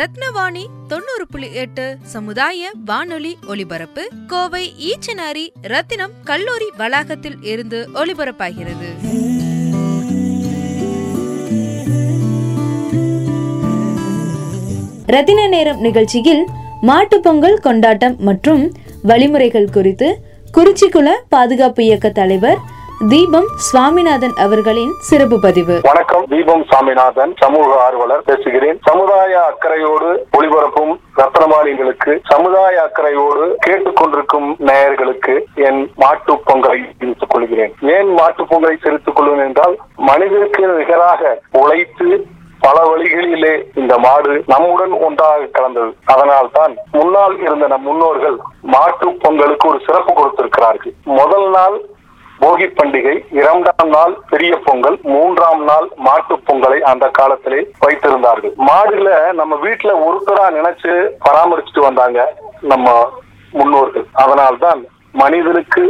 ரத்னவாணி தொண்ணூறு புள்ளி எட்டு சமுதாய வானொலி ஒலிபரப்பு கோவை ஈச்சனாரி ரத்தினம் கல்லூரி வளாகத்தில் இருந்து ஒலிபரப்பாகிறது. ரத்தின நேரம் நிகழ்ச்சியில் மாட்டுப்பொங்கல் கொண்டாட்டம் மற்றும் வழிமுறைகள் குறித்து குறிச்சிக்குள பாதுகாப்பு இயக்க தலைவர் தீபம் சுவாமிநாதன் அவர்களின் சிறப்பு பதிவு. வணக்கம் தீபம் சாமிநாதன் சமூக ஆர்வலர் பேசுகிறேன். சமுதாய அக்கறையோடு ஒளிபரப்பும் ரத்னமாலிகளுக்கு சமுதாய அக்கறையோடு கேட்டுக்கொண்டிருக்கும் நேயர்களுக்கு என் மாட்டு பொங்கலை தெரிவித்துக் கொள்கிறேன். ஏன் மாட்டு பொங்கலை தெரிவித்துக் கொள்வேன் என்றால் மனிதனுக்கு நிகராக உழைத்து பல வழிகளிலே இந்த மாடு நம்முடன் ஒன்றாக கலந்தது. அதனால் தான் முன்னால் இருந்த நம் முன்னோர்கள் மாட்டு பொங்கலுக்கு ஒரு சிறப்பு கொடுத்திருக்கிறார்கள். முதல் நாள் போகி பண்டிகை இரண்டாம் நாள் பெரிய பொங்கல் மூன்றாம் நாள் மாட்டு பொங்கலை அந்த காலத்திலே வைத்திருந்தார்கள். மாடுல நம்ம வீட்டுல ஒருத்தரா நினைச்சு பராமரிச்சுட்டு வந்தாங்க நம்ம முன்னோர்கள். அதனால்தான் மனிதனுக்கு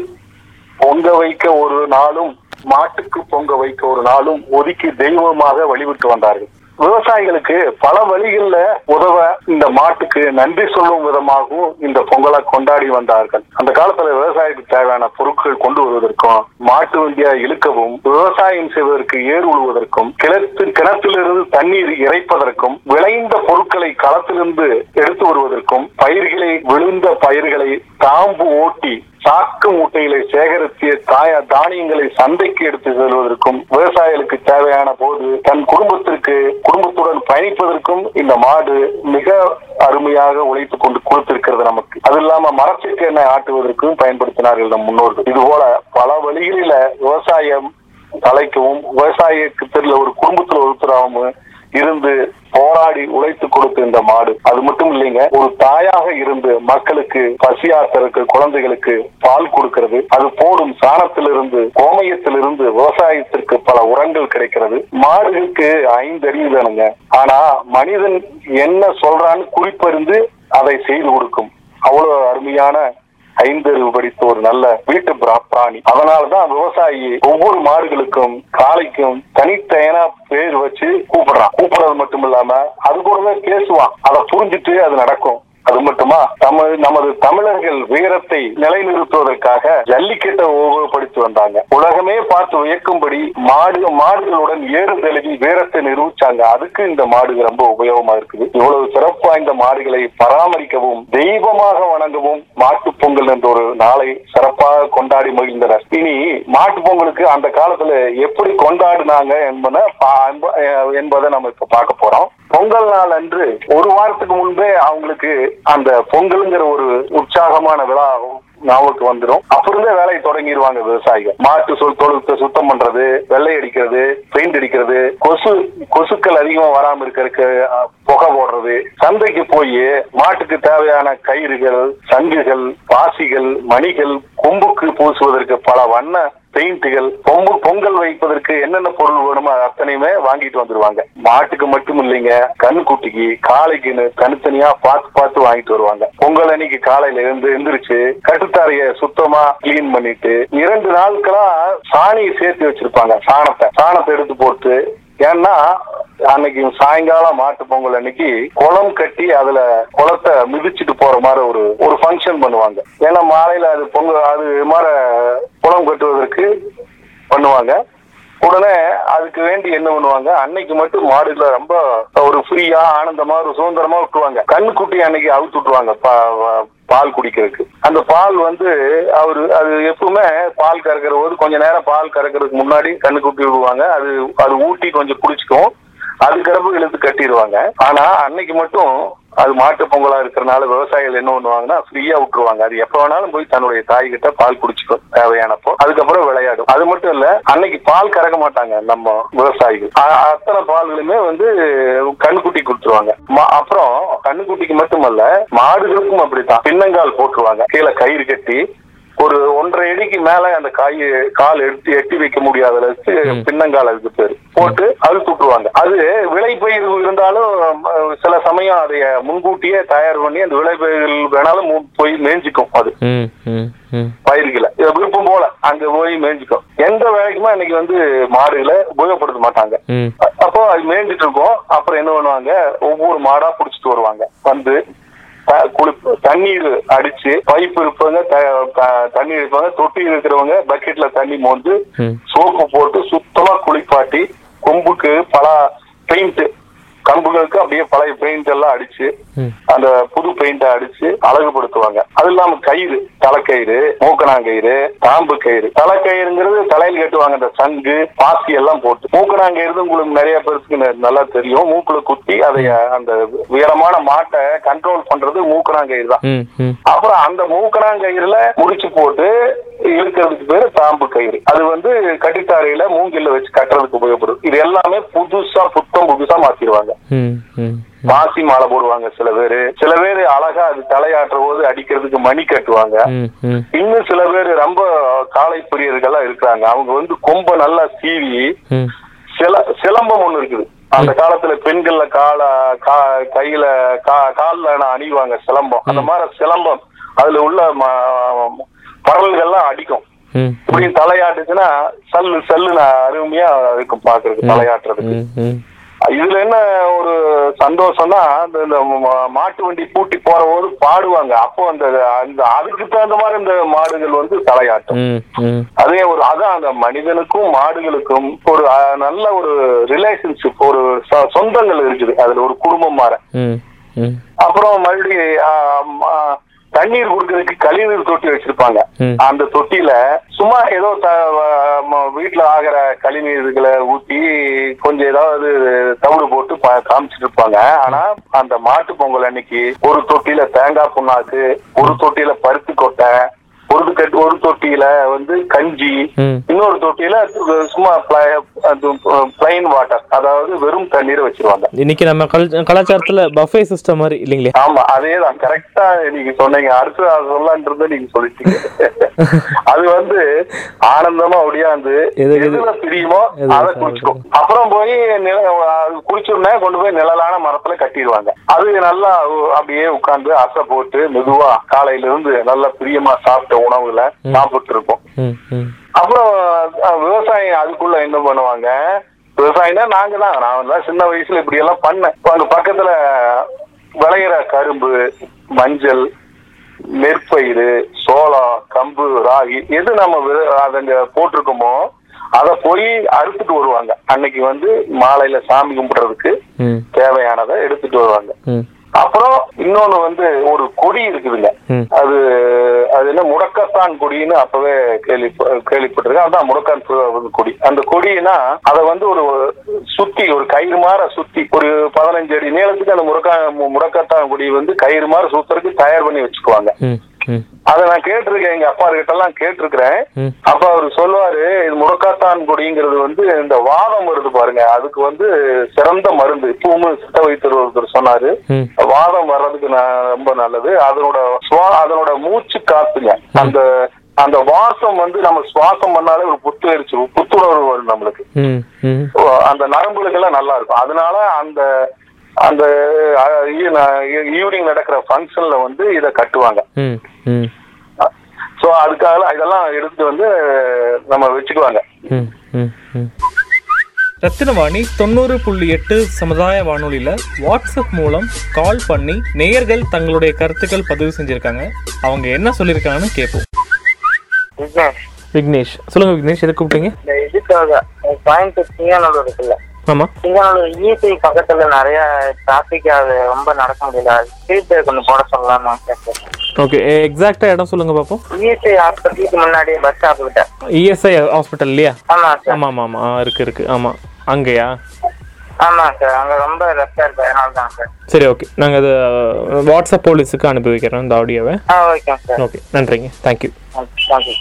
பொங்க வைக்க ஒரு நாளும் மாட்டுக்கு பொங்க வைக்க ஒரு நாளும் ஒதுக்கி தெய்வமாக வழிபட்டு வந்தார்கள். விவசாயிகளுக்கு பல வழிகள்ல உதவ இந்த மாட்டுக்கு நன்றி சொல்லும் விதமாகவும் இந்த பொங்கலை கொண்டாடி வந்தார்கள். அந்த காலத்துல விவசாயத்துக்கு தேவையான பொருட்கள் கொண்டு வருவதற்கும் மாட்டு வண்டியா இழுக்கவும் விவசாயம் செய்வதற்கு ஏர் உழுவதற்கும் கிணத்து கிணத்திலிருந்து தண்ணீர் இறைப்பதற்கும் விளைந்த பொருட்களை களத்திலிருந்து எடுத்து வருவதற்கும் பயிர்களை விழுந்த பயிர்களை தாம்பு ஓட்டி சாக்கு மூட்டைகளை சேகரித்து தாய தானியங்களை சந்தைக்கு எடுத்து செல்வதற்கும் விவசாயிகளுக்கு தேவையான போது தன் குடும்பத்திற்கு குடும்பத்துடன் பயணிப்பதற்கும் இந்த மாடு மிக அருமையாக உழைத்துக் கொண்டு கொடுத்திருக்கிறது நமக்கு. அது இல்லாம மரத்திற்கு எண்ணெய் ஆட்டுவதற்கும் பயன்படுத்தினார்கள் நம் முன்னோர்கள். இது போல பல வழிகளில விவசாயம் தலைக்கவும் தெரியல ஒரு குடும்பத்துல ஒருத்தராகவும் இருந்து போராடி உழைத்து கொடுத்த இந்த மாடு. அது மட்டும் இல்லைங்க ஒரு தாயாக இருந்து மக்களுக்கு பசியாத்தருக்கு குழந்தைகளுக்கு பால் கொடுக்கிறது. அது போடும் சாணத்திலிருந்து கோமயத்திலிருந்து விவசாயத்திற்கு பல உரங்கள் கிடைக்கிறது. மாடுகளுக்கு ஐந்தறிவு தானுங்க ஆனா மனிதன் என்ன சொல்றான்னு குறிப்பறிந்து அதை செய்து கொடுக்கும். அவ்வளவு அருமையான ஐந்தறிவு படித்த ஒரு நல்ல வீட்டு பிரா- பிராணி. அதனாலதான் விவசாயி ஒவ்வொரு மாடுகளுக்கும் காளைக்கும் தனித்தனியான பேர் வச்சு கூப்பிடுறான். கூப்பிடுறது மட்டும் இல்லாம அது கூடவே பேசுவான். அதை புரிஞ்சுட்டு அது நடக்கும். அது மட்டுமா? தமிழ் நமது தமிழர்கள் வீரத்தை நிலைநிறுத்துவதற்காக ஜல்லிக்கட்டை உபயோகப்படுத்தி வந்தாங்க. உலகமே பார்த்து வியக்கும்படி மாடு மாடுகளுடன் ஏறு தழுவி வீரத்தை நிரூபிச்சாங்க. அதுக்கு இந்த மாடு ரொம்ப உபயோகமா இருக்குது. இவ்வளவு சிறப்பு வாய்ந்த மாடுகளை பராமரிக்கவும் தெய்வமாக வணங்கவும் மாட்டு பொங்கல் என்ற ஒரு நாளை சிறப்பாக கொண்டாடி மகிழ்ந்தனர். இனி மாட்டுப் பொங்கலுக்கு அந்த காலத்துல எப்படி கொண்டாடினாங்க என்பதை பா- என்பதை நம்ம இப்ப பார்க்க போறோம். பொங்கல் நாள் அன்று ஒரு வாரத்துக்கு முன்பே அவங்களுக்கு அந்த பொங்கலுங்கிற ஒரு உற்சாகமான விழா நாவுக்கு வந்துடும் அப்புறமே வேலையை தொடங்கிடுவாங்க விவசாயிகள். மாட்டு சொல் தொழுத்தை சுத்தம் பண்றது வெள்ளை அடிக்கிறது பெயிண்ட் அடிக்கிறது கொசு கொசுக்கள் அதிகமா வராம இருக்கிறதுக்கு புகை போடுறது. சந்தைக்கு போய் மாட்டுக்கு தேவையான கயிறுகள் சங்குகள் பாசிகள் மணிகள் கொம்புக்கு பூசுவதற்கு பல வண்ண பெயிண்ட்டுகள் பொங்கல் பொங்கல் வைப்பதற்கு என்னென்ன பொருள் வேணுமோ அத்தனையுமே வாங்கிட்டு வந்துருவாங்க. மாட்டுக்கு மட்டும் இல்லைங்க கண்ணுக்குட்டிக்கு காளைக்குன்னு தனித்தனியா பார்த்து பார்த்து வாங்கிட்டு வருவாங்க. பொங்கல் அன்னைக்கு காலையில இருந்து எந்திரிச்சு கட்டுத்தாரைய சுத்தமா கிளீன் பண்ணிட்டு இரண்டு நாட்களா சாணியை சேர்த்து வச்சிருப்பாங்க சாணத்தை. சாணத்தை எடுத்து போட்டு ஏன்னா அன்னைக்கு சாயங்காலம் மாட்டு பொங்கல் அன்னைக்கு குளம் கட்டி அதுல குளத்தை மிதிச்சிட்டு போற மாதிரி ஒரு ஒரு ஃபங்க்ஷன் பண்ணுவாங்க. ஏன்னா மாலையில அது பொங்கல் அது மாதிரி குளம் கட்டுவதற்கு பண்ணுவாங்க. உடனே அதுக்கு வேண்டி என்ன பண்ணுவாங்க? அன்னைக்கு மட்டும் மாடுல ரொம்ப ஒரு ஃப்ரீயா ஆனந்தமா ஒரு சுதந்திரமா விட்டுருவாங்க. கண்ணுக்குட்டி அன்னைக்கு அவுத்து விட்டுருவாங்க. பா- பால் குடிக்கிறதுக்கு. அந்த பால் வந்து அவரு அது எப்பவுமே பால் கறக்கிற போது கொஞ்ச நேரம் பால் கறக்கிறதுக்கு முன்னாடி கண்ணுக்குட்டி விடுவாங்க. அது அது ஊட்டி கொஞ்சம் குடிச்சுக்கும். அது கருப்பு இழுத்து கட்டிடுவாங்க. ஆனா அன்னைக்கு மட்டும் அது மாட்டு பொங்கலா இருக்கிறனால விவசாயிகள் என்ன பண்ணுவாங்கன்னா ஃப்ரீயா விட்டுருவாங்க. அது எப்ப வேணாலும் போய் தன்னுடைய தாய் கிட்ட பால் குடிச்சுக்கும் தேவையானப்போ. அதுக்கப்புறம் விளையாடும். அது மட்டும் இல்ல அன்னைக்கு பால் கறக்க மாட்டாங்க நம்ம விவசாயிகள். அத்தனை பால்களுமே வந்து கண்ணுக்குட்டி கொடுத்துருவாங்க. ம- அப்புறம் கண்ணுக்குட்டிக்கு மட்டுமல்ல மாடுகளுக்கும் அப்படித்தான். பின்னங்கால் போட்டுருவாங்க. கீழே கயிறு கட்டி ஒரு ஒன்றரை அடிக்கு மேல அந்த காய் கால் எடுத்து எட்டி வைக்க முடியாத அளவுக்கு பின்னங்கால் அதுக்கு பேரு. போட்டு அழுத்து விட்டுருவாங்க. அது விளைபயிர் இருந்தாலும் அஹ், சில சமயம் அதை முன்கூட்டியே தயார் பண்ணி அந்த விளைபயிர்கள் வேணாலும் மு- போய் மேய்ஞ்சிக்கும் அது. பயிர்களை. விருப்பம் போல அங்க போய் மேய்ஞ்சிக்கும். எந்த வேலைக்குமே அன்னைக்கு வந்து மாடுகளை உபயோகப்படுத்த மாட்டாங்க. அப்போ அது மேய்ஞ்சிட்டு இருக்கும். அப்புறம் என்ன பண்ணுவாங்க? ஒவ்வொரு மாடா புடிச்சிட்டு வருவாங்க. வந்து குளி- தண்ணீர் அடிச்சு பைப் இருப்பவங்க தண்ணி இருப்பாங்க தொட்டி இருக்கிறவங்க பக்கெட்ல தண்ணி மோந்து. சோப்பு போட்டு சுத்தமா குளிப்பாட்டி கொம்புக்கு பல பெயிண்ட் கம்புகளுக்கு அப்படியே பழைய பெயிண்ட் எல்லாம் அடிச்சு. அந்த புது பெயிண்ட அடிச்சு அழகுபடுத்துவாங்க. அது இல்லாம கயிறு தலைக்கயிறு மூக்கணாங்கயிறு தாம்பு கயிறு தலைக்கயிறுங்கிறது தலையில் கட்டுவாங்க. அந்த சங்கு பாசி எல்லாம் போட்டு. மூக்கணாங்கயிறு உங்களுக்கு நிறைய பேருக்கு நல்லா தெரியும். மூக்குல குத்தி அதை அந்த உயரமான மாட்டை கண்ட்ரோல் பண்றது மூக்கணாங்கயிறு தான். அப்புறம் அந்த மூக்கணாங்கயிறுல முடிச்சு போட்டு இழுக்கிறதுக்கு பேரு தாம்பு கயிறு அது வந்து கட்டித்தாரையில மூங்கில்ல வச்சு கட்டுறதுக்கு உபயோகப்படும். இது எல்லாமே புதுசா புத்தம் புதுசா மாத்திடுவாங்க மாசி மாலை போடுவாங்க சில பேரு. சில பேரு அழகா அது தலையாட்டுற போது அடிக்கிறதுக்கு மணி கட்டுவாங்க. இன்னும் சில பேர் ரொம்ப காலை பிரியர்கள்லாம் இருக்கிறாங்க. அவங்க வந்து கொம்ப நல்லா சீவி சில சிலம்பம் ஒண்ணு இருக்குது. அந்த காலத்துல பெண்கள்ல கால கையில கா- கால்ல அணிவாங்க சிலம்பம். அந்த மாதிரி சிலம்பம் அதுல உள்ள பரல்கள்லாம் அடிக்கும். இப்படி தலையாட்டுச்சுன்னா சல்லு சல்லுன்னு அருமையா இருக்கும் பாக்குறதுக்கு தலையாட்டுறதுக்கு. இதுல என்ன ஒரு சந்தோஷம்னா இந்த மாட்டு வண்டி பூட்டி போற போது பாடுவாங்க. அப்போ அந்த அந்த அதுக்கு தகுந்த மாதிரி இந்த மாடுகள் வந்து தலையாட்டும். அதே ஒரு அதான் அந்த மனிதனுக்கும் மாடுகளுக்கும் ஒரு நல்ல ஒரு ரிலேஷன்ஷிப் ஒரு சொந்தங்கள் இருக்குது. அதுல ஒரு குடும்பம் மாற. அப்புறம் மறுபடியும் தண்ணீர் குடுக்கறதுக்கு கழிவுநீர் தொட்டி வச்சிருப்பாங்க. அந்த தொட்டியில சும்மா ஏதோ வீட்டுல ஆகிற கழிவுநீர்களை ஊத்தி கொஞ்சம் ஏதாவது தவிடு போட்டு காமிச்சிட்டு இருப்பாங்க ஆனா அந்த மாட்டு பொங்கல் அன்னைக்கு ஒரு தொட்டியில தேங்காய் புண்ணாக்கு ஒரு தொட்டியில பருத்தி கொட்டை ஒரு கட்டு ஒரு தொட்டியில வந்து கஞ்சி. இன்னொரு தொட்டியில சும்மா பிளைன் வாட்டர் அதாவது வெறும் தண்ணீரை வச்சிருவாங்க. இன்னைக்கு நம்ம கல் கலாச்சாரத்துல பஃபே சிஸ்டம் மாதிரி இல்லைங்களே? ஆமா அதேதான். கரெக்டா நீங்க சொன்னீங்க. அடுத்து அது சொல்லலான்றது நீங்க சொல்லிட்டீங்க. அது வந்து ஆனந்தமா ஒடியாந்து எது- எதுல பிரியுமோ அதை? குடிச்சுக்கும் அப்புறம் போய் நில அது குடிச்சுடனே கொண்டு போய் நிழலான மரத்துல கட்டிடுவாங்க. அது நல்லா அப்படியே உட்கார்ந்து அசை போட்டு மெதுவா காலையில இருந்து நல்லா பிரியமா சாப்பிட்ட உணவுல சாப்பிட்டு இருக்கும் அப்புறம் விவசாயம் அதுக்குள்ள என்ன பண்ணுவாங்க? விவசாயம்னா நாங்க தான் நான் சின்ன வயசுல இப்படி எல்லாம் பண்ணேன் அங்க பக்கத்துல விளையிற கரும்பு மஞ்சள் நெற்பயிறு சோளம் கம்பு ராகி எது நம்ம அதங்க போட்டிருக்கோமோ அதை போய் அறுத்துட்டு வருவாங்க. அன்னைக்கு வந்து மாலையில சாமி கும்பிடுறதுக்கு தேவையானதை எடுத்துட்டு வருவாங்க. அப்புறம் இன்னொன்னு வந்து ஒரு கொடி இருக்குதுங்க. அது அது என்ன முடக்கத்தான் கொடின்னு அப்பவே கேள்வி கேள்விப்பட்டிருக்கேன். அதான் முடக்கான் கொடி. அந்த கொடினா அதை வந்து ஒரு சுத்தி ஒரு கயிறு மாற சுத்தி ஒரு பதினஞ்சு அடி நீளத்துக்கு அந்த முடக்கா முடக்கத்தான் கொடி வந்து கயிறு மாற சுத்துறதுக்கு தயார் பண்ணி வச்சுக்குவாங்க. அதை நான் கேட்டிருக்கேன் எங்க அப்பா கிட்ட எல்லாம் கேட்டிருக்கிறேன். அப்ப அவர் சொல்லுவாரு இது முடக்காத்தான் கொடிங்கிறது வந்து இந்த வாதம் வருது பாருங்க. அதுக்கு வந்து சிறந்த மருந்து இப்பவும் சித்த வைத்தர் ஒருத்தர் சொன்னாரு. வாதம் வர்றதுக்கு நான் ரொம்ப நல்லது. அதனோட அதனோட மூச்சு காத்துங்க. அந்த அந்த வாசம் வந்து நம்ம சுவாசம் பண்ணாலே ஒரு புத்துணர்ச்சி புத்துணர்வு வரும் நம்மளுக்கு. அந்த நரம்புகளுக்கெல்லாம் நல்லா இருக்கும் அதனால அந்த அந்த ஈவினிங் நடக்கிற ஃபங்க்ஷன்ல வந்து இதை கட்டுவாங்க. ம் ம். சோ அதுக்காக இதெல்லாம் எடுத்து வந்து நம்ம வச்சுக்குவாங்க. ரத்தினவாணி தொண்ணூறு புள்ளி எட்டு சமுதாய வானொலியில வாட்ஸ்அப் மூலம் கால் பண்ணி நேயர்கள் தங்களுடைய கருத்துக்கள் பதிவு செஞ்சிருக்காங்க. அவங்க என்ன சொல்லியிருக்காங்கன்னு கேட்போம் விக்னேஷ். விக்னேஷ். சொல்லுங்க விக்னேஷ் எதுக்கு கூப்பிட்டீங்க? இந்த இதுக்காக கோயம்புத்தூர் சிங்கானூர் இருக்குல்ல. ஆமா. சிங்கானூர் இஎஸ்ஐ பக்கத்துல நிறைய டிராபிக் அது ரொம்ப நடக்க முடியல. ஸ்பீட் பிரேக் ஒன்று போட சொல்லலாமா கேட்குறேன் ஓகே எக்ஸாக்டா இடம் சொல்லுங்க பார்ப்போம் இஎஸ்ஐ ஹாஸ்பிட்டலுக்கு முன்னாடி பஸ் ஸ்டாப் கிட்ட. இஎஸ்ஐ ஹாஸ்பிட்டல் இல்லையா? ஆமா சார் ஆமா ஆமா ஆமா. இருக்கு இருக்கு. ஆமா. அங்கேயா? ஆமாம் சார் அங்கே ரொம்ப ரஷ்ஷாக இருக்கு. அதனால தான் சார் சரி ஓகே நாங்கள் அதை வாட்ஸ்அப் போலீஸுக்கு அனுப்பி வைக்கிறோம் இந்த ஆடியோவை. ஆ ஓகே சார் ஓகே நன்றிங்க. தேங்க்யூ தேங்க்யூ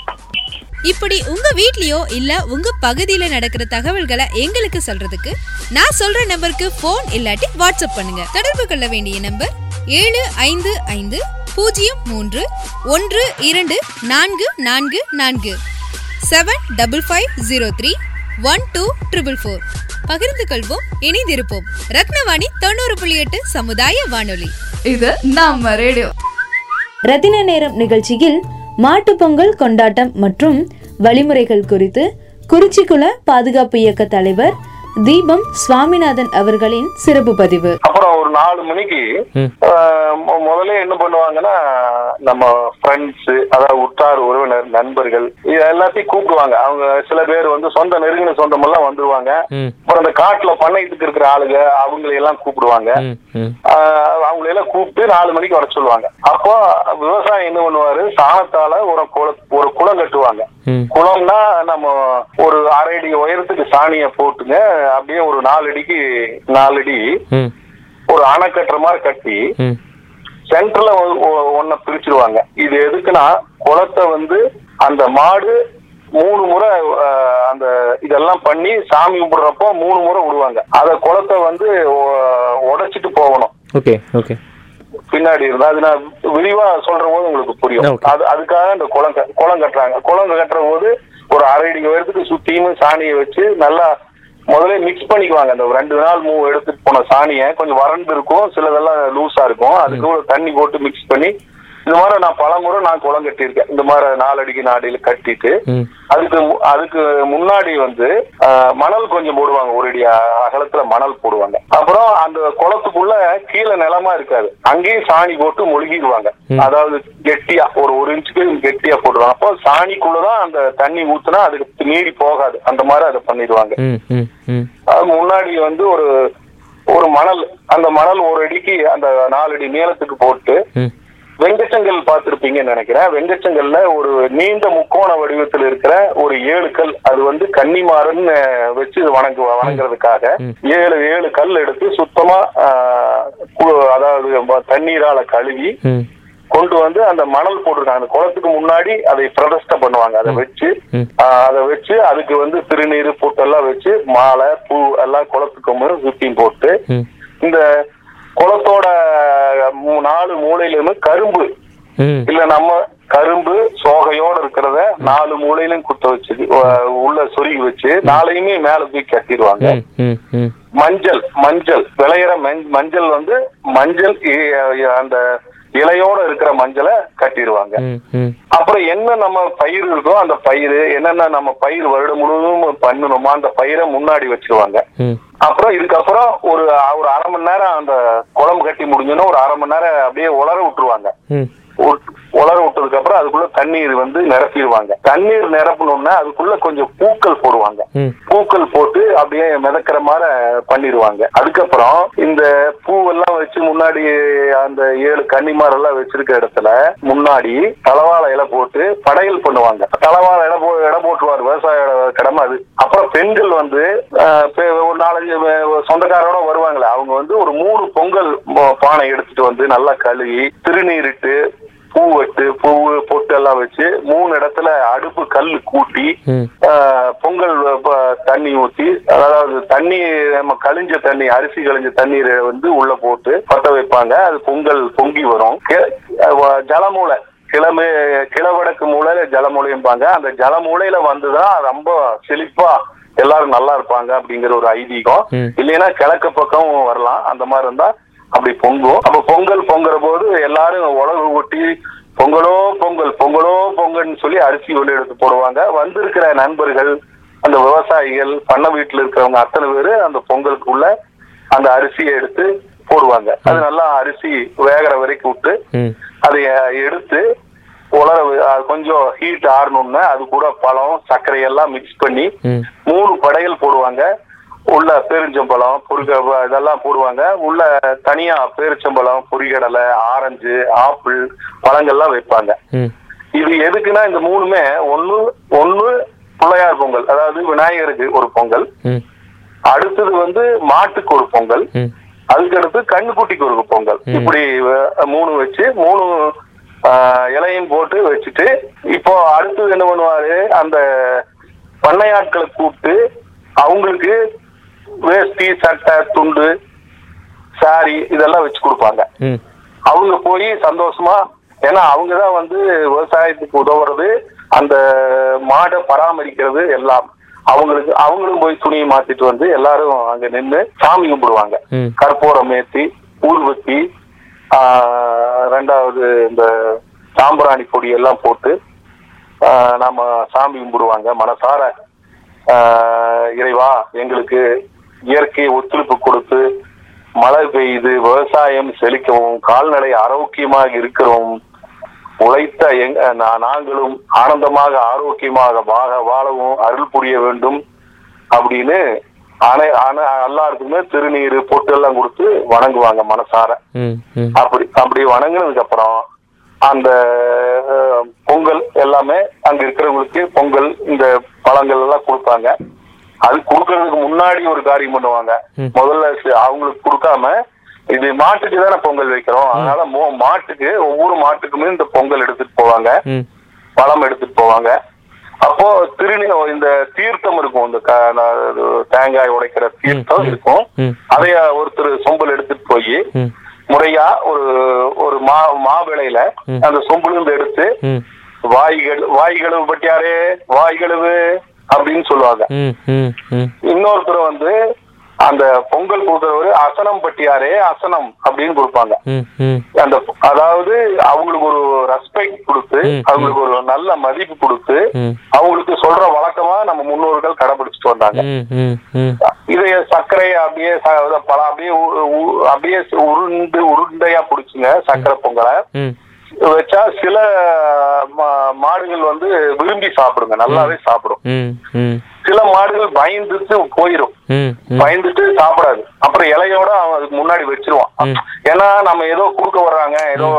இப்படி உங்க வீட்லயோ இல்ல உங்க பகுதியில நடக்கிற தகவல்களை எங்களுக்கு சொல்றதுக்கு நான் சொல்ற நம்பருக்கு ஃபோன் இல்லாட்டி வாட்ஸ்அப் பண்ணுங்க. தொடர்பு கொள்ள வேண்டிய நம்பர் ஏழு ஐந்து ஐந்து பூஜ்ஜியம் மூன்று ஒன்று இரண்டு நான்கு நான்கு நான்கு. Seven double five zero three one two triple four. பகிர்ந்து கொள்வோம் இணைந்திருப்போம். ரத்னவாணி தொண்ணூறு புள்ளி எட்டு சமுதாய வானொலி. இது நம்ம ரேடியோ. ரத்தின நேரம் நிகழ்ச்சியில் மாட்டுப் பொங்கல் கொண்டாட்டம் மற்றும் வழிமுறைகள் குறித்து குறிச்சிக்குள பாதுகாப்பு இயக்க தலைவர் தீபம் சுவாமிநாதன் அவர்களின் சிறப்பு பதிவு. அப்புறம் ஒரு நாலு மணிக்கு முதல்ல என்ன பண்ணுவாங்கன்னா நம்ம ஃப்ரெண்ட்ஸ் அதாவது உற்றார் உறவினர் நண்பர்கள் இது எல்லாத்தையும் கூப்பிடுவாங்க. அவங்க சில பேர் வந்து சொந்த நெருங்கின சொந்தம் எல்லாம் வந்துருவாங்க அப்புறம் அந்த காட்டுல பண்ணையத்துக்கு இருக்கிற ஆளுங்க அவங்களை எல்லாம் கூப்பிடுவாங்க. ம் ம். ஆஹ் அவங்களை எல்லாம் கூப்பிட்டு நாலு மணிக்கு வர சொல்லுவாங்க. அப்போ விவசாயம் என்ன பண்ணுவாரு சாணத்தால ஒரு குள ஒரு குளம் கட்டுவாங்க. குளம்னா நம்ம ஒரு அரை அடி உயரத்துக்கு சாணியை போட்டுங்க அப்படியே ஒரு நாலு அடிக்கு நாலு அடி ஒரு அணை கட்டுற மாதிரி கட்டி சென்டர்ல ஒன்ன பிரிச்சிருவாங்க. இது எதுக்குன்னா குளத்தை வந்து அந்த மாடு மூணு முறை அந்த இதெல்லாம் பண்ணி சாமி கும்பிடுறப்போ மூணு முறை விடுவாங்க. அத குளத்தை வந்து உடைச்சிட்டு போகணும். Okay okay. பின்னாடி இருந்தா அது நான் விரிவா சொல்ற போது உங்களுக்கு புரியும். அது அதுக்காக இந்த குளம் குளம் கட்டுறாங்க. குளம் கட்டுற போது ஒரு அரை அடி உயரத்துக்கு சுத்தியும் சாணியை வச்சு நல்லா முதல்ல மிக்ஸ் பண்ணிக்குவாங்க. அந்த ரெண்டு நாள் மூணு எடுத்துட்டு போன சாணியை கொஞ்சம் வறண்டு இருக்கும். சிலதெல்லாம் லூஸா இருக்கும். அதுக்கு தண்ணி போட்டு மிக்ஸ் பண்ணி இந்த மாதிரி நான் பல முறை நான் குளம் கட்டியிருக்கேன் இந்த மாதிரி நாலடிக்கு நாடியில கட்டிட்டு அதுக்கு அதுக்கு முன்னாடி வந்து மணல் கொஞ்சம் போடுவாங்க. ஒரு அடி அகலத்துல மணல் போடுவாங்க. அப்புறம் அந்த குளத்துக்குள்ள கீழே நிலமா இருக்காது. அங்கேயும் சாணி போட்டு மொழுகிடுவாங்க. அதாவது கெட்டியா ஒரு ஒரு இன்ச்சுக்கு கெட்டியா போடுவாங்க அப்போ சாணிக்குள்ளதான் அந்த தண்ணி ஊத்துனா அதுக்கு மீறி போகாது. அந்த மாதிரி அதை பண்ணிடுவாங்க. அது முன்னாடி வந்து ஒரு ஒரு மணல் அந்த மணல் ஒரு அடிக்கு அந்த நாலு அடி நீளத்துக்கு போட்டு வெங்கச்சங்கல் பார்த்திருப்பீங்கன்னு நினைக்கிறேன். வெங்கச்சங்கல்ல ஒரு நீண்ட முக்கோண வடிவத்தில் இருக்கிற ஒரு ஏழு கல். அது வந்து கன்னிமாறன்னு வச்சு வணங்கு வணங்குறதுக்காக. ஏழு ஏழு கல் எடுத்து சுத்தமா அதாவது தண்ணீரால கழுவி கொண்டு வந்து அந்த மணல் போட்டிருக்காங்க. அந்த குளத்துக்கு முன்னாடி அதை பிரதிஷ்டை பண்ணுவாங்க. அதை வச்சு அதை வச்சு அதுக்கு வந்து திருநீர் பொட்டெல்லாம் வச்சு மாலை பூ எல்லாம் குளத்துக்கு முன்னாடி சுத்தியும் போட்டு இந்த குளத்தோட நாலு மூலையிலுமே கரும்பு. இல்ல நம்ம கரும்பு சோகையோட இருக்கிறத நாலு மூலையிலும் குத்த வச்சு உள்ள சொருகி வச்சு நாளையுமே மேல போய் கட்டிடுவாங்க. மஞ்சள் மஞ்சள். விளையிற மஞ்- மஞ்சள் வந்து மஞ்சள் அந்த இலையோட இருக்கிற மஞ்சளை கட்டிடுவாங்க. அப்புறம் என்ன நம்ம பயிர் இருக்கோ அந்த பயிர் என்னென்ன நம்ம பயிர் வருடம் முழுவதும் பண்ணணுமோ அந்த பயிரை முன்னாடி வச்சிருவாங்க. அப்புறம் இதுக்கப்புறம் ஒரு ஒரு அரை மணி நேரம் அந்த குழம்பு கட்டி முடிஞ்சோன்னா ஒரு அரை மணி நேரம் அப்படியே உலர விட்டுருவாங்க. உலர விட்டதுக்கு அப்புறம் அதுக்குள்ள தண்ணீர் வந்து நிரப்பிடுவாங்க. தண்ணீர் நிரப்பணும்னா அதுக்குள்ள கொஞ்சம் பூக்கள் போடுவாங்க. பூக்கள் போட்டு அப்படியே மிதக்கிற மாதிரி பண்ணிடுவாங்க. அதுக்கப்புறம் இந்த பூவெல்லாம் வச்சு முன்னாடி அந்த ஏழு கன்னிமாரெல்லாம் வச்சிருக்க இடத்துல முன்னாடி தலவாழை இலை போட்டு படையல் பண்ணுவாங்க. தலவாழை இலை போ இடம் போட்டுருவார் விவசாய கடமை அது. அப்புறம் பெண்கள் வந்து ஒரு நாலஞ்சு சொந்தக்காரோட வருவாங்களே அவங்க வந்து ஒரு மூணு பொங்கல் பானை எடுத்துட்டு வந்து நல்லா கழுவி திருநீரிட்டு பூ வெட்டு பூ பொட்டு எல்லாம் வச்சு மூணு இடத்துல அடுப்பு கல் கூட்டி பொங்கல் தண்ணி ஊத்தி அதாவது தண்ணி நம்ம கழிஞ்ச தண்ணி அரிசி கழிஞ்ச தண்ணீரை வந்து உள்ள போட்டு பத்த வைப்பாங்க. அது பொங்கல் பொங்கி வரும். ஜலமூலை கிளம்பு கிழவடக்கு மூலையில ஜலமூலைம்பாங்க அந்த ஜலமூலையில வந்துதான் ரொம்ப செழிப்பா எல்லாரும் நல்லா இருப்பாங்க அப்படிங்கிற ஒரு ஐதீகம். இல்லைன்னா கிழக்கு பக்கம் வரலாம். அந்த மாதிரி இருந்தா அப்படி பொங்கும். அப்ப பொங்கல் பொங்குற போது எல்லாரும் உலகு ஊட்டி பொங்கலோ பொங்கல் பொங்கலோ பொங்கல்னு சொல்லி அரிசி வெளியே எடுத்து போடுவாங்க. வந்திருக்கிற நண்பர்கள் அந்த விவசாயிகள் பண்ணை வீட்டுல இருக்கிறவங்க அத்தனை பேரு அந்த பொங்கலுக்குள்ள அந்த அரிசியை எடுத்து போடுவாங்க. அது நல்லா அரிசி வேகிற வரைக்கும் விட்டு அதை எடுத்து உலர கொஞ்சம் ஹீட் ஆறணும்னா அது கூட பழம் சர்க்கரை எல்லாம் மிக்ஸ் பண்ணி மூணு படையல் போடுவாங்க. உள்ள பேரிச்சம்பழம் பொருக இதெல்லாம் போடுவாங்க. உள்ள தனியா பேரிச்சம்பழம் பொரிகடலை ஆரஞ்சு ஆப்பிள் பழங்கள்லாம் வைப்பாங்க. இது எதுக்குன்னா இந்த மூணுமே ஒண்ணு ஒண்ணு பிள்ளையார் பொங்கல் அதாவது விநாயகருக்கு ஒரு பொங்கல். அடுத்தது வந்து மாட்டுக்கு ஒரு பொங்கல். அதுக்கடுத்து கண்ணுக்குட்டிக்கு ஒரு பொங்கல். இப்படி மூணு வச்சு மூணு இலையும் போட்டு வச்சுட்டு இப்போ அடுத்தது என்ன பண்ணுவாரு அந்த பண்ணையாட்களை கூப்பிட்டு அவங்களுக்கு வேஷ்டி சட்டை துண்டு சாரி இதெல்லாம் வச்சு கொடுப்பாங்க. அவங்க போய் சந்தோஷமா ஏன்னா அவங்க தான் வந்து விவசாயத்துக்கு உதவுறது அந்த மாடை பராமரிக்கிறது எல்லாம். அவங்களுக்கு அவங்களும் போய் துணியை மாத்திட்டு வந்து எல்லாரும் அங்க நின்று சாமி கும்பிடுவாங்க. கற்பூரம் ஏத்தி ஊர்வத்தி ரெண்டாவது இந்த சாம்பிராணி பொடி எல்லாம் போட்டு ஆஹ், நாம சாமி கும்பிடுவாங்க. மனசார இறைவா எங்களுக்கு இயற்கை ஒத்துழைப்பு கொடுத்து மழை பெய்யுது விவசாயம் செழிக்கவும் கால்நடை ஆரோக்கியமாக இருக்கிறோம் உழைத்த எங்க நாங்களும் ஆனந்தமாக ஆரோக்கியமாக வாழ வாழவும் அருள் புரிய வேண்டும் அப்படின்னு அனை எல்லாருக்குமே திருநீர் பொட்டு எல்லாம் கொடுத்து வணங்குவாங்க மனசார. அப்படி அப்படி வணங்குனதுக்கு அப்புறம் அந்த பொங்கல் எல்லாமே அங்க இருக்கிறவங்களுக்கு பொங்கல் இந்த பழங்கள் எல்லாம் கொடுப்பாங்க. அது கொடுக்கறதுக்கு முன்னாடி ஒரு காரியம் பண்ணுவாங்க. முதல்ல அவங்களுக்கு கொடுக்காம இது மாட்டுக்கு தானே பொங்கல் வைக்கிறோம். அதனால மாட்டுக்கு ஒவ்வொரு மாட்டுக்குமே இந்த பொங்கல் எடுத்துட்டு போவாங்க. பழம் எடுத்துட்டு போவாங்க. அப்போ திருநீ இந்த தீர்த்தம் இருக்கும். இந்த தேங்காய் உடைக்கிற தீர்த்தம். இருக்கும். அதைய ஒருத்தர் சொம்பல் எடுத்துட்டு போய் முறையா ஒரு ஒரு மா மாவிளையில. அந்த சொம்புலிருந்து எடுத்து வாய்கள் வாய்களவு பட்டியாரே வாய்களவு அப்படின்னு சொல்லுவாங்க. இன்னொருத்தர் வந்து அந்த பொங்கல் கொடுக்கறவரு அசனம் பட்டியாரே அசனம் அப்படின்னு கொடுப்பாங்க. அந்த அதாவது அவங்களுக்கு ஒரு ரெஸ்பெக்ட் கொடுத்து அவங்களுக்கு ஒரு நல்ல மதிப்பு கொடுத்து அவங்களுக்கு சொல்ற வழக்கமா நம்ம முன்னோர்கள் கடைபிடிச்சிட்டு வந்தாங்க. இதைய சர்க்கரை அப்படியே பழம் அப்படியே அப்படியே உருண்டு உருண்டையா பிடிச்சுங்க சர்க்கரை பொங்கலை. வச்சா சில மாடுகள் வந்து விரும்பி சாப்பிடுங்க. நல்லாவே சாப்பிடும். சில மாடுகள் பயந்துட்டு போயிடும் ம் ம். பயந்துட்டு சாப்பிடாது. அப்புறம் இலையோட அவன் அதுக்கு முன்னாடி வச்சிருவான். ஏன்னா நம்ம ஏதோ குடுக்க வர்றாங்க ஏதோ.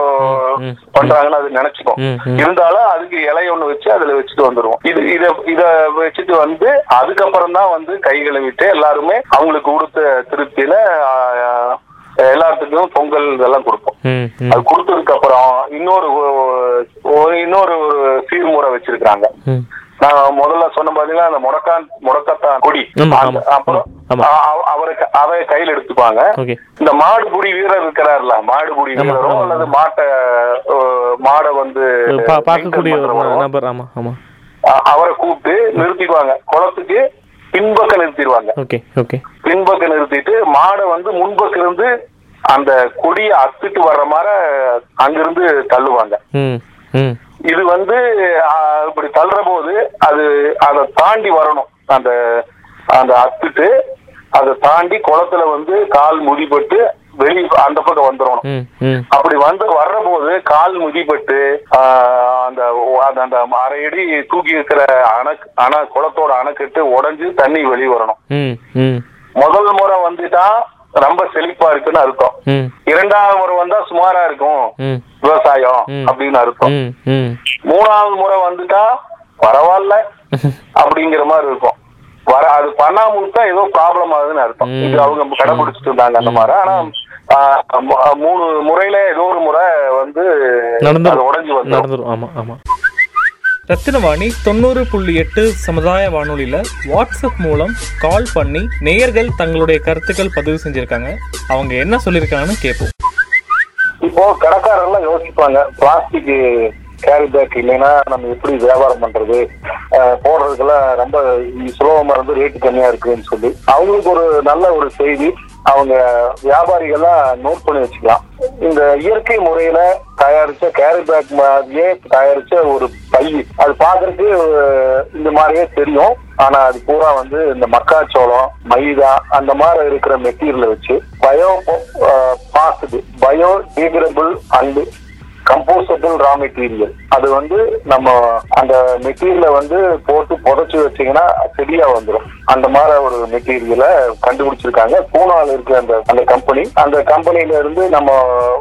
பண்றாங்கன்னு அது நினைச்சுக்கும். இருந்தாலும் அதுக்கு இலை ஒண்ணு வச்சு அதுல வச்சுட்டு வந்துருவோம். இது இத இத வச்சுட்டு வந்து அதுக்கப்புறம் தான் வந்து கை கழுவிட்டு எல்லாருமே அவங்களுக்கு கொடுத்த திருப்தியில எல்லாத்துக்கும் பொங்கல் இதெல்லாம் கொடுப்போம். அது கொடுத்ததுக்கு அப்புறம் இன்னொரு இன்னொரு ஒரு சீர்முறை வச்சிருக்காங்க ம். நான் முதல்ல சொன்ன பாத்தீங்கன்னா அந்த முடக்கான் முடக்கத்தான் கொடி. அப்புறம் அவ- அவருக்கு அதை கையில் எடுத்துப்பாங்க. இந்த மாடுபுடி வீரர் இருக்கிறார்ல மாடுபுடி ஆமா, வீரரோ ஆமா. அல்லது மாட்டை மாடை வந்து பார்க்கக்கூடிய அவரை கூப்பிட்டு நிறுத்திடுவாங்க குளத்துக்கு பின்பக்கம் நிறுத்திடுவாங்க. பின்பக்கம் நிறுத்திட்டு மாடை வந்து முன்பக்கம் இருந்து அந்த கொடியை அத்துட்டு வர்ற மாதிரி அங்கிருந்து தள்ளுவாங்க. இது வந்து இப்படி தள்ளுற போது அது அதை தாண்டி வரணும். அந்த அந்த அத்துட்டு அதை தாண்டி குளத்துல வந்து கால் முதிப்பட்டு வெளி அந்த பக்கம் வந்துடணும் அப்படி வந்து வர்ற போது கால் முதிப்பட்டு அந்த அந்த- அரை அடி தூக்கி இருக்கிற அணை அணை குளத்தோட அணைக்கட்டு உடைஞ்சு தண்ணி வெளியே வரணும். முதல் முறை வந்துட்டா ரொம்ப செழிப்பா இருக்குன்னு அர்த்தம். இரண்டாவது முறை வந்தா சுமாரா இருக்கும் விவசாயம். அப்படின்னு அர்த்தம். மூணாவது முறை வந்துட்டா பரவாயில்ல அப்படிங்கிற மாதிரி இருக்கும். வர அது பண்ணாம விட்டா ஏதோ ப்ராப்ளம் ஆகுதுன்னு அர்த்தம். இது அவங்க கடைபிடிச்சிட்டு இருந்தாங்க அந்த மாதிரி. ஆனா மூணு முறையில ஏதோ ஒரு முறை வந்து அது நடந்துரும் உடைஞ்சு வந்துடும் நடந்துரும். ஆமா ஆமா. ரத்தினவாணி தொண்ணூறு புள்ளி எட்டு சமுதாய வானொலியில வாட்ஸ்அப் மூலம் கால் பண்ணி நேயர்கள் தங்களுடைய கருத்துக்கள் பதிவு செஞ்சிருக்காங்க. அவங்க என்ன சொல்லியிருக்காங்கன்னு கேட்போம் இப்போ கடைக்காரர்லாம் யோசிப்பாங்க பிளாஸ்டிக் கேரி பேக் இல்லைன்னா நம்ம எப்படி வியாபாரம் பண்றது? போடுறதுக்கெல்லாம் ரொம்ப சுலபமா இருந்து ரேட்டு கம்மியா இருக்குன்னு சொல்லி. அவங்களுக்கு ஒரு நல்ல ஒரு செய்தி அவங்க வியாபாரிகள்லாம் நோட் பண்ணி வச்சுக்கலாம். இந்த இயற்கை முறையில தயாரிச்ச கேரி பேக் மாதிரியே தயாரிச்ச ஒரு பை. அது பாக்குறதுக்கு இந்த மாதிரியே தெரியும். ஆனா அது பூரா வந்து இந்த மக்காச்சோளம் மைதா அந்த மாதிரி இருக்கிற மெட்டீரியலை வச்சு bio possible biodegradable and compostable raw material அது வந்து நம்ம அந்த மெட்டீரியலை வந்து போட்டு புதைச்சு வச்சீங்கன்னா செடியா வந்துடும் அந்த மாதிரி ஒரு மெட்டீரியலை கண்டுபிடிச்சிருக்காங்க. பூனால இருக்க அந்த அந்த கம்பெனி அந்த கம்பெனில இருந்து நம்ம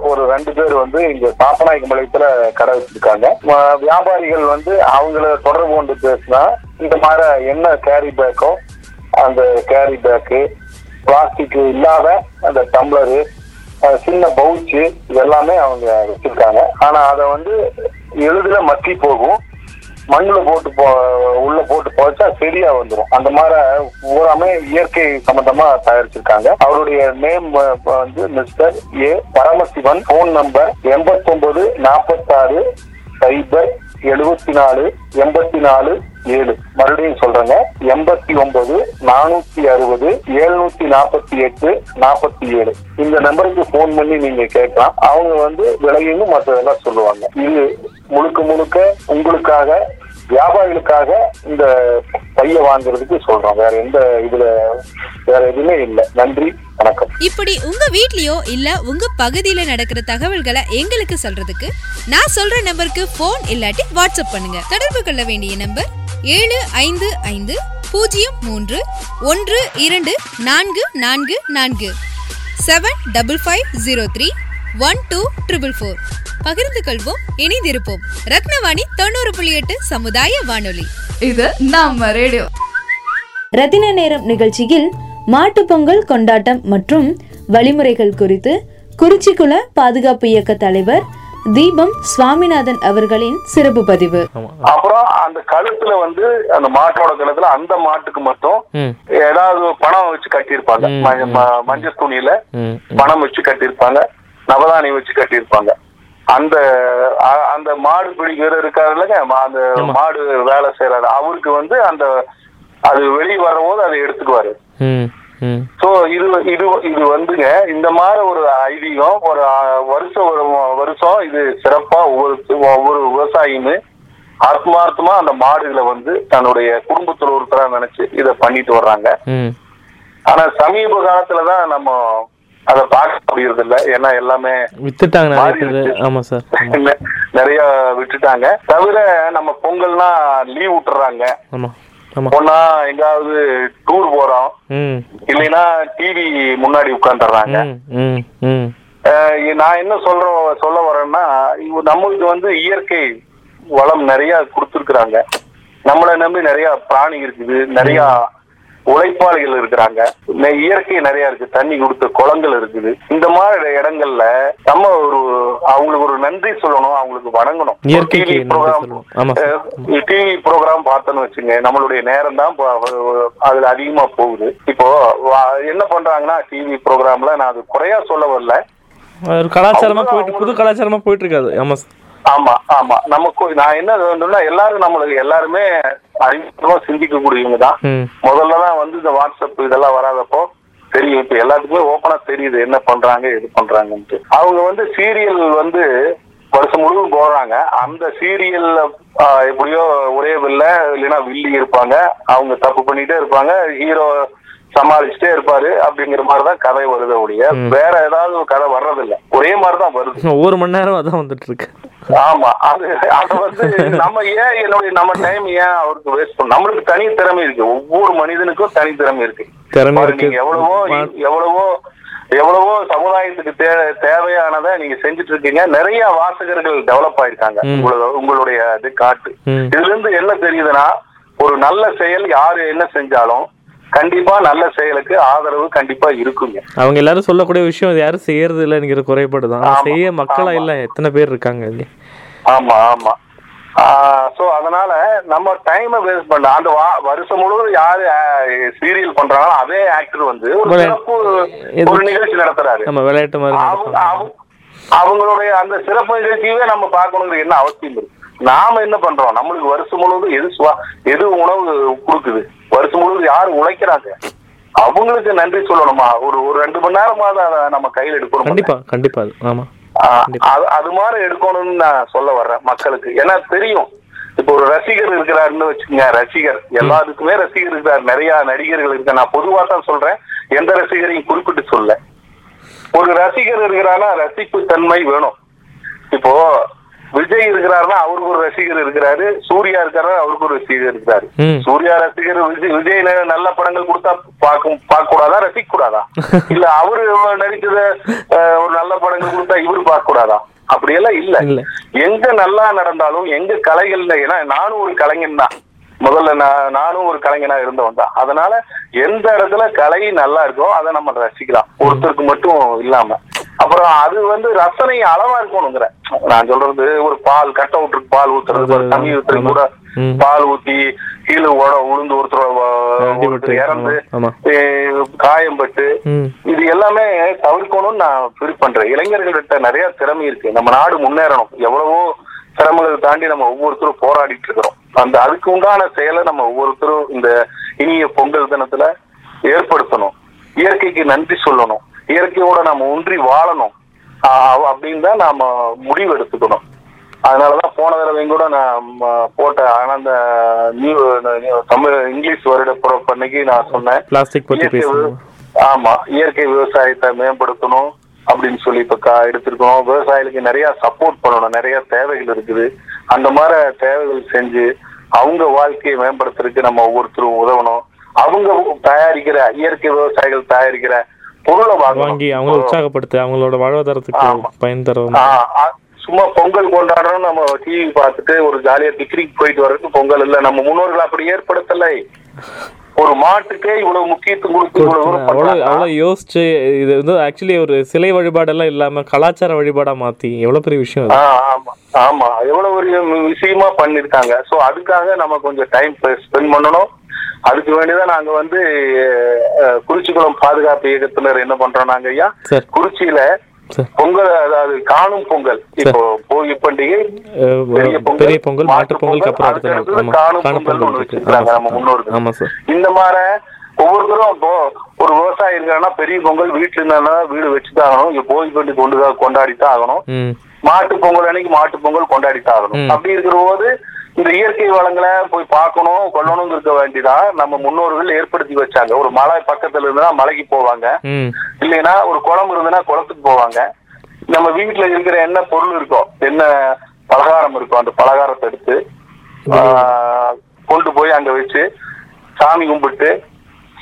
ஒரு ரெண்டு பேர் வந்து இங்க பாப்பநாயக்கம்பாளையத்துல கடை வச்சிருக்காங்க. வியாபாரிகள் வந்து அவங்கள தொடர்பு கொண்டு பேசினா இந்த மாதிரி என்ன கேரி பேக்கோ அந்த கேரி பேக்கு பிளாஸ்டிக் இல்லாத அந்த டம்ளரு சின்ன பவுச்சு இதெல்லாமே அவங்க வச்சிருக்காங்க. ஆனா அதை வந்து எளிதில் மக்கி போகும். மண்ணில் போட்டு போ உள்ள போட்டு போச்சா செடியா வந்துடும் அந்த மாதிரி பூராமே இயற்கை சம்பந்தமா தயாரிச்சிருக்காங்க. அவருடைய நேம் வந்து mister A Paramasivan. Phone number எண்பத்தொன்பது நாற்பத்தாறு சைபர் எழுபத்தி நாலு எண்பத்தி நாலு ஏழு. மறுபடியும் சொல்றேங்க. எண்பத்தி ஒன்பது நானூத்தி அறுபது எழுநூத்தி நாற்பத்தி எட்டு நாற்பத்தி ஏழு. இந்த நம்பருக்கு போன் பண்ணி நீங்க கேட்கலாம். அவங்க வந்து விலையும் மற்றதெல்லாம் சொல்லுவாங்க. இது முழுக்க முழுக்க உங்களுக்காக வியாபாரிகளுக்காக இந்த பைய வாங்குறதுக்கு சொல்றோம். வேற எந்த இதுல வேற எதுவுமே இல்லை. நன்றி. வணக்கம். இப்படி உங்க வீட்லயோ இல்ல உங்க பகுதியில நடக்கிற தகவல்களை எங்களுக்கு சொல்றதுக்கு நான் சொல்ற நம்பருக்கு ஃபோன் இல்லாட்டி வாட்ஸ்அப் பண்ணுங்க. தொடர்பு கொள்ள வேண்டிய நம்பர் ஏழு ஐந்து ஐந்து பூஜ்ஜியம் மூன்று ஒன்று இரண்டு நான்கு நான்கு நான்கு. Seven double five zero three one two triple four. பகிர்ந்து கொள்வோம் இணைந்திருப்போம். ரத்னவாணி தொண்ணூறு புள்ளி எட்டு சமுதாய வானொலி. இது நம்ம ரேடியோ. ரத்தின நேரம் நிகழ்ச்சியில் மாட்டுப் பொங்கல் கொண்டாட்டம் மற்றும் வழிமுறைகள் குறித்து குறிச்சிக்குள பாதுகாப்பு இயக்க தலைவர் தீபம் சுவாமிநாதன் அவர்களின் சிறப்பு பதிவு. அப்புறம் அந்த கழுத்துல வந்து அந்த மாட்டோட கழுத்துல அந்த மாட்டுக்கு மட்டும் ஏதாவது பணம் வச்சு கட்டியிருப்பாங்க. மஞ்சள் துணியில பணம் வச்சு கட்டியிருப்பாங்க. நவதானியம் வச்சு கட்டியிருப்பாங்க. அந்த அந்த மாடு பிடிக்கிற இருக்காரு இல்லைங்க? அந்த. மாடு வேலை செய்யறாரு அவருக்கு வந்து அந்த அது வெளியே வரும்போது அதை எடுத்துக்குவாரு. சோ இது இது இது வந்துங்க இந்த மாதிரி ஒரு ஐதீகம் ஒரு வருஷம் ஒரு வருஷம் இது சிறப்பா ஒவ்வொரு ஒவ்வொரு விவசாயியுமே ஆத்மார்த்தமா அந்த மாடுகளை வந்து தன்னுடைய குடும்பத்துல ஒருத்தரா நினைச்சு இத பண்ணிட்டு வர்றாங்க. ஆனா சமீப காலத்துலதான் நம்ம அதை பார்க்க முடியறது இல்ல ஏன்னா எல்லாமே வித்துட்டாங்க. ஆமாம் சார். நிறைய விட்டுட்டாங்க தவிர நம்ம பொங்கல்னா லீவ் விட்டுறாங்க. ஒன்னா எங்காவது டூர் போறோம். இல்லைன்னா டிவி முன்னாடி உட்காந்துடுறாங்க நான் என்ன சொல்ற சொல்ல வரேன்னா நம்மளுக்கு வந்து இயற்கை வளம் நிறைய கொடுத்துருக்குறாங்க. நம்மளை நம்பி நிறைய பிராணி இருக்குது நிறைய உழைப்பாளிகள் இருக்கிறாங்க. இயற்கை நிறைய இருக்கு. தண்ணி கொடுத்த குளங்கள் இருக்குது. இந்த மாதிரி இடங்கள்ல நம்ம ஒரு அவங்களுக்கு ஒரு நன்றி சொல்லணும் அவங்களுக்கு வணங்கணும். TV program. ஆமா. டிவி ப்ரோக்ராம் பார்த்தோன்னு வச்சுங்க நம்மளுடைய நேரம் தான் அதுல அதிகமா போகுது. இப்போ என்ன பண்றாங்கன்னா டிவி ப்ரோக்ராம்ல நான் அது குறையா சொல்ல வரல. ஒரு கலாச்சாரமா போயிட்டு புது கலாச்சாரமா போயிட்டு இருக்காது. சார் ஆமா ஆமா. நமக்கு நான் என்ன வேணும்னா எல்லாரும் நம்மளுக்கு எல்லாருமே அறிமுகமா சிந்திக்கக்கூடியவங்க தான் ம். முதல்ல தான் வந்து இந்த வாட்ஸ்அப் இதெல்லாம் வராதப்போ தெரியும். இப்ப எல்லாத்துக்குமே ஓப்பனா தெரியுது என்ன பண்றாங்க எது பண்றாங்கன்ட்டு. அவங்க வந்து சீரியல் வந்து வருஷம் முழுவதும் போடுறாங்க. அந்த சீரியல்ல எப்படியோ ஒரே வில்ல இல்லைன்னா வில்லி இருப்பாங்க. அவங்க தப்பு பண்ணிட்டே இருப்பாங்க. ஹீரோ சமாளிச்சுட்டே இருப்பாரு. அப்படிங்கிற மாதிரிதான் கதை வருது ஒழிய வேற ஏதாவது ஒரு கதை வர்றதில்ல. ஒரே மாதிரிதான் வருது. ஒரு மணி நேரம் அதான் வந்துட்டு இருக்கு. ஆமா அது அது வந்து நம்ம ஏன் என்னுடைய நம்ம டைம் ஏன் அவருக்கு வேஸ்ட் நம்மளுக்கு தனி திறமை இருக்கு. ஒவ்வொரு மனிதனுக்கும் தனி திறமை இருக்கு. திறமை நீங்க எவ்வளவோ எவ்வளவோ எவ்வளவோ சமுதாயத்துக்கு தே தேவையானதை நீங்க செஞ்சுட்டு இருக்கீங்க. நிறைய வாசகர்கள் டெவலப் ஆயிருக்காங்க. உங்களோட உங்களுடைய இது காட்டு. இதுல இருந்து என்ன தெரியுதுன்னா ஒரு நல்ல செயல் யாரு என்ன செஞ்சாலும் கண்டிப்பா நல்ல செயலுக்கு ஆதரவு கண்டிப்பா இருக்குங்க. அவங்க எல்லாரும் சொல்லக்கூடிய விஷயம் அது யாரும் செய்யறது இல்லைங்கிற குறைபாடு தான். செய்ய மக்களா. இல்ல எத்தனை பேர் இருக்காங்க ஆமா ஆமா. சோ அதனால நம்ம டைமை வேஸ்ட் பண்ண அந்த வருஷம் முழுவதும் யாரு சீரியல் பண்றாங்களோ அதே ஆக்டர் வந்து ஒரு சிறப்பு ஒரு நிகழ்ச்சி நடத்துறாரு. நம்ம விளையாட்டு மாதிரி அவங்களுடைய அந்த சிறப்பு நிகழ்ச்சியவே நம்ம பார்க்கணுங்கிற என்ன அவசியம் இருக்கு. நாம என்ன பண்றோம்? நம்மளுக்கு வருஷம் முழுவதும் எது சுவா எது உணவு கொடுக்குது? வருஷம் முழுவதும் யாரு உழைக்கிறாங்க. அவங்களுக்கு நன்றி சொல்லணுமா? ஒரு ஒரு ரெண்டு மணி நேரமாவது அதை நம்ம கையில் எடுக்கணும். கண்டிப்பா கண்டிப்பா ஆமா. அது மாதிரி எடுக்கணும்னு நான் சொல்ல வர்றேன் மக்களுக்கு. ஏன்னா தெரியும். இப்போ ஒரு ரசிகர் இருக்கிறாருன்னு வச்சுக்கோங்க ரசிகர். எல்லாத்துக்குமே ரசிகர் இருக்கிறார். நிறைய நடிகர்கள் இருக்கு நான் பொதுவா தான் சொல்றேன். எந்த ரசிகரையும் குறிப்பிட்டு சொல்ல. ஒரு ரசிகர் இருக்கிறாருன்னா ரசிப்பு தன்மை வேணும். இப்போ விஜய் இருக்கிறாருன்னா அவருக்கு ஒரு ரசிகர் இருக்கிறாரு. சூர்யா இருக்காரு அவருக்கு ஒரு ரசிகர் இருக்கிறாரு. சூர்யா ரசிகர் விஜய் விஜய் நல்ல படங்கள் கொடுத்தா பார்க்க பார்க்க கூடாதா ரசிக்க கூடாதா இல்ல அவரு நடிச்சத ஒரு நல்ல படங்கள் கொடுத்தா இவரு பார்க்க கூடாதா அப்படியெல்லாம் இல்ல. எங்க நல்லா நடந்தாலும் எங்க கலைகள்ல ஏன்னா நானும் ஒரு கலைஞன் தான். முதல்ல நான் நானும் ஒரு கலைஞனா இருந்தவன் தான். அதனால எந்த இடத்துல கலை நல்லா இருக்கோ அதை நம்ம ரசிக்கலாம். ஒருத்தருக்கு மட்டும் இல்லாம. அப்புறம் அது வந்து ரசனை அளவா இருக்கணுங்கிற. நான் சொல்றது ஒரு பால் கட் அவுட்டுக்கு பால் ஊத்துறது தண்ணி ஊத்துறது கூட. பால் ஊத்தி கீழே ஓட உளுந்து ஒருத்தர் இறந்து காயம்பட்டு இது எல்லாமே தவிர்க்கணும்னு நான் ஃபீல் பண்றேன். இளைஞர்கள்ட்ட நிறைய திறமை இருக்கு. நம்ம நாடு முன்னேறணும். எவ்வளவோ சிரமங்களை தாண்டி நம்ம ஒவ்வொருத்தரும் போராடிட்டு இருக்கிறோம். அந்த அதுக்கு உண்டான செயலை நம்ம ஒவ்வொருத்தரும் இந்த இனிய பொங்கல் தினத்துல ஏற்படுத்தணும். இயற்கைக்கு நன்றி சொல்லணும். இயற்கையோட நம்ம ஒன்றி வாழணும். அப்படின்னு தான் நாம முடிவு எடுத்துக்கணும். அதனாலதான் போன தடவையும் கூட நான் போட்ட ஆனந்த நியூ தமிழ் இங்கிலீஷ் வருட பிறப்பு அன்னைக்கு நான் சொன்னேன். பிளாஸ்டிக் பத்தி ஆமா இயற்கை விவசாயத்தை மேம்படுத்தணும் அப்படின்னு சொல்லி இப்ப எடுத்திருக்கோம். விவசாயிகளுக்கு நிறைய சப்போர்ட் பண்ணணும். நிறைய தேவைகள் இருக்குது. அந்த மாதிரி தேவைகள் செஞ்சு அவங்க வாழ்க்கையை மேம்படுத்துறதுக்கு நம்ம ஒவ்வொருத்தரும் உதவணும். அவங்க தயாரிக்கிற இயற்கை விவசாயிகள் தயாரிக்கிற பொருளை வாங்கி வாங்கி அவங்கள உற்சாகப்படுத்த அவங்களோட வாழ்வாதாரத்துக்கு. பயன் தரும் சும்மா பொங்கல் கொண்டாடுறோம் நம்ம டிவி பார்த்துட்டு ஒரு ஜாலியா பிக்னிக் போயிட்டு வர்றதுக்கு பொங்கல் இல்ல. நம்ம முன்னோர்கள் அப்படி ஏற்படுத்தலை. ஒரு மாட்டுக்கே இவ்வளவு முக்கியத்துவம் கொடுத்து இவ்வளவு தூரம் அவ்வளோ பண்றாங்கன்னா, அவ்வளோ யோசிச்சு இது வந்து ஆக்சுவலி ஒரு சிலை வழிபாடெல்லாம் இல்லாம கலாச்சார வழிபாடா மாத்தி எவ்வளவு பெரிய விஷயம் ஆமா ஆமா. எவ்வளவு ஒரு விஷயமா பண்ணிருக்காங்க. சோ அதுக்காக நம்ம கொஞ்சம் டைம் ஸ்பெண்ட் பண்ணணும். அதுக்கு வேண்டிதான் நாங்க வந்து குறிச்சிக்குளம் பாதுகாப்பு இயக்கத்தினர் என்ன பண்றோம் நாங்க ஐயா? குறிச்சியில பொங்கல் அதாவது காணும் பொங்கல். இப்போ போகி பண்டிகை பெரிய பொங்கல், பொங்கல் மாட்டு ஆமா காணும் பொங்கல் இருக்கு. வச்சிருக்காங்க நம்ம. முன்னோர்கள். இந்த மாதிரி ஒவ்வொருத்தரும் இப்போ ஒரு விவசாயி இருக்காங்கன்னா பெரிய பொங்கல் வீட்டுல இருந்தா வீடு வச்சுதான் ஆகணும். இங்க போகி பண்டி கொண்டு கொண்டாடித்தான் ஆகணும். மாட்டு பொங்கல் அன்னைக்கு மாட்டு பொங்கல் கொண்டாடித்தான் ஆகணும். அப்படி இருக்கிற போது இந்த இயற்கை வளங்களை போய் பார்க்கணும் கொல்லணும் இருக்க வேண்டியதா நம்ம முன்னோர்கள் ஏற்படுத்தி வச்சாங்க. ஒரு மலை பக்கத்துல இருந்தனா மலைக்கு போவாங்க. இல்லைன்னா ஒரு குளம் இருந்ததுன்னா குளத்துக்கு போவாங்க. நம்ம வீட்டுல இருக்கிற என்ன பொருள் இருக்கோ என்ன பலகாரம் இருக்கோ அந்த பலகாரத்தை எடுத்து கொண்டு போய் அங்க வச்சு சாமி கும்பிட்டு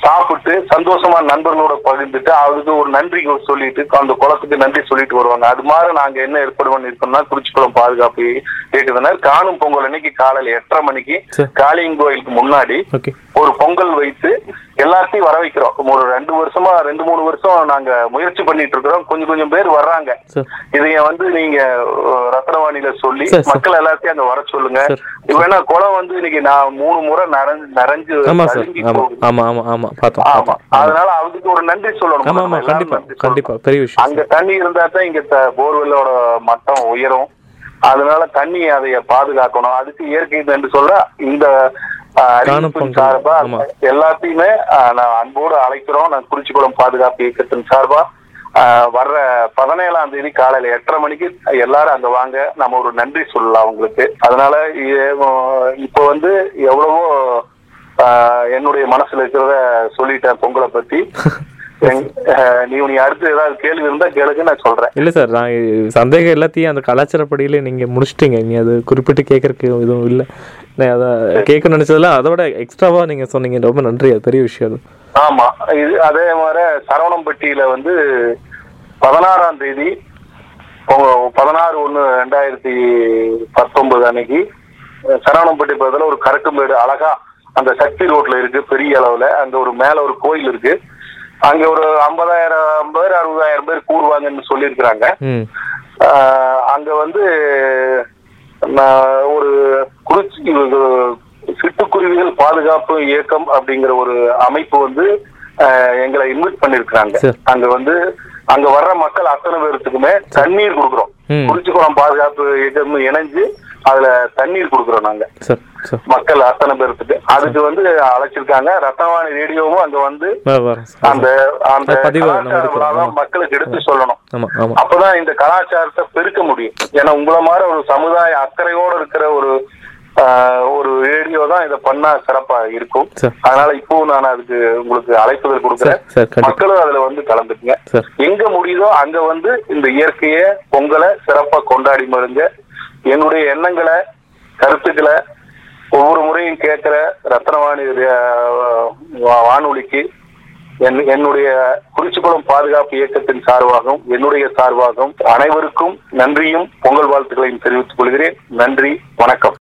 சாப்பிட்டு சந்தோஷமா நண்பர்களோட பகிர்ந்துட்டு அதுக்கு ஒரு நன்றி சொல்லிட்டு அந்த குளத்துக்கு நன்றி சொல்லிட்டு வருவாங்க. அது மாதிரி நாங்க என்ன ஏற்பாடு பண்ணிருக்கோம்னா குறிச்சிக்குளம் பாதுகாப்பு இயக்குனர் காணும் பொங்கல் அன்னைக்கு காலையில எட்டரை மணிக்கு சரி. காளியன் கோயிலுக்கு முன்னாடி ஒரு பொங்கல் வைத்து எல்லாத்தையும் வர வைக்கிறோம். ஒரு ரெண்டு வருஷமா ரெண்டு மூணு வருஷம் நாங்க முயற்சி பண்ணிட்டு இருக்கிறோம். கொஞ்சம் கொஞ்சம் பேர் வர்றாங்க. இதைய வந்து நீங்க ரத்னவாணியில சொல்லி. மக்கள் எல்லாத்தையும் அங்க வர சொல்லுங்க. வேணா குளம் வந்து இன்னைக்கு நான் மூணு முறை நிறைஞ்சு நிறைஞ்சு ஆமா ஆமா. ஆமா ஆமா அதனால அதுக்கு ஒரு நன்றி சொல்லணும். அங்க தண்ணி இருந்தா தான் இங்க போர்வெல்லோட மட்டம் உயரும். அதனால தண்ணி அதைய பாதுகாக்கணும். அதுக்கு இயற்கை என்று சொல்ல இந்த பொங்கல். சார்பா. எல்லாத்தையுமே நான் அன்போடு அழைக்கிறோம். நான் குறிச்சிக்குளம் பாதுகாப்பு இயக்கத்தின் சார்பா. வர்ற பதினேழாம் தேதி காலையில எட்டரை மணிக்கு எல்லாரும் அங்க வாங்க. நம்ம ஒரு நன்றி சொல்லலாம் அவங்களுக்கு அதனால இப்போ வந்து எவ்வளவோ என்னுடைய மனசுல இருக்கிறத சொல்லிட்டேன் பொங்கலை பத்தி. நீ நீ அடுத்து ஏதாவது கேள்வி இருந்தா கேளுங்க நான் சொல்றேன். இல்ல சார் நான் சந்தேகம் எல்லாத்தையும் அந்த கலாச்சாரப்படியில நீங்க முடிச்சிட்டீங்க. நீ அது குறிப்பிட்டு கேட்கறதுக்கு எதுவும் இல்லை. நான் அதை கேட்க நினைச்சதுல அதோட எக்ஸ்ட்ராவா நீங்க சொன்னீங்க. ரொம்ப நன்றி அது பெரிய விஷயம் அது. ஆமா இது அதே மாதிரி சரவணம்பட்டியில வந்து பதினாறாம் தேதி பதினாறு ஒண்ணு ரெண்டாயிரத்தி பத்தொன்பது அன்னைக்கு சரவணம்பட்டி பக்கத்துல ஒரு கரட்டுமேடு அழகா அந்த சக்தி ரோட்ல இருக்கு பெரிய அளவுல. அங்க ஒரு மேல ஒரு கோயில் இருக்கு. அங்க ஒரு ஐம்பதாயிரம் பேர் அறுபதாயிரம் பேர் கூடுவாங்கன்னு சொல்லியிருக்கிறாங்க. அங்க வந்து ஒரு குறிச்சி சிட்டுக்குருவிகள் பாதுகாப்பு இயக்கம் அப்படிங்கிற ஒரு அமைப்பு வந்து ஆஹ் எங்களை இன்வைட் பண்ணிருக்கிறாங்க. அங்க வந்து அங்க வர்ற மக்கள் அத்தனை பேர்த்துக்குமே தண்ணீர் கொடுக்குறோம். குறிச்சிக்குளம் பாதுகாப்பு இயக்கம் இணைஞ்சு அதுல தண்ணீர் கொடுக்குறோம் நாங்க. மக்கள் அத்தனை பேர்த்துக்கு. அதுக்கு வந்து அழைச்சிருக்காங்க. ரத்னவாணி ரேடியோவும் அங்க வந்து அந்த அந்த. மக்களுக்கு எடுத்து சொல்லணும். அப்பதான் இந்த கலாச்சாரத்தை பெருக்க முடியும். ஏன்னா உங்களை மாதிரி ஒரு சமுதாய அக்கறையோட இருக்கிற ஒரு ஒரு ரேடியோ தான் இதை பண்ணா சிறப்பா இருக்கும். அதனால இப்போ நான் அதுக்கு உங்களுக்கு அழைப்புதல் கொடுக்குறேன். மக்களும் அதுல வந்து கலந்துக்குங்க. எங்க முடியுதோ அங்க வந்து இந்த இயற்கைய பொங்கலை சிறப்பா கொண்டாடி மருங்க என்னுடைய எண்ணங்களை கருத்துக்களை ஒவ்வொரு முறையும் கேட்கிற ரத்னவாணி வானொலிக்கு என் என்னுடைய குறிச்சிக்குளம் பாதுகாப்பு இயக்கத்தின் சார்பாகவும் என்னுடைய சார்பாகவும் அனைவருக்கும் நன்றியும் பொங்கல் வாழ்த்துக்களையும் தெரிவித்துக் கொள்கிறேன். நன்றி வணக்கம்.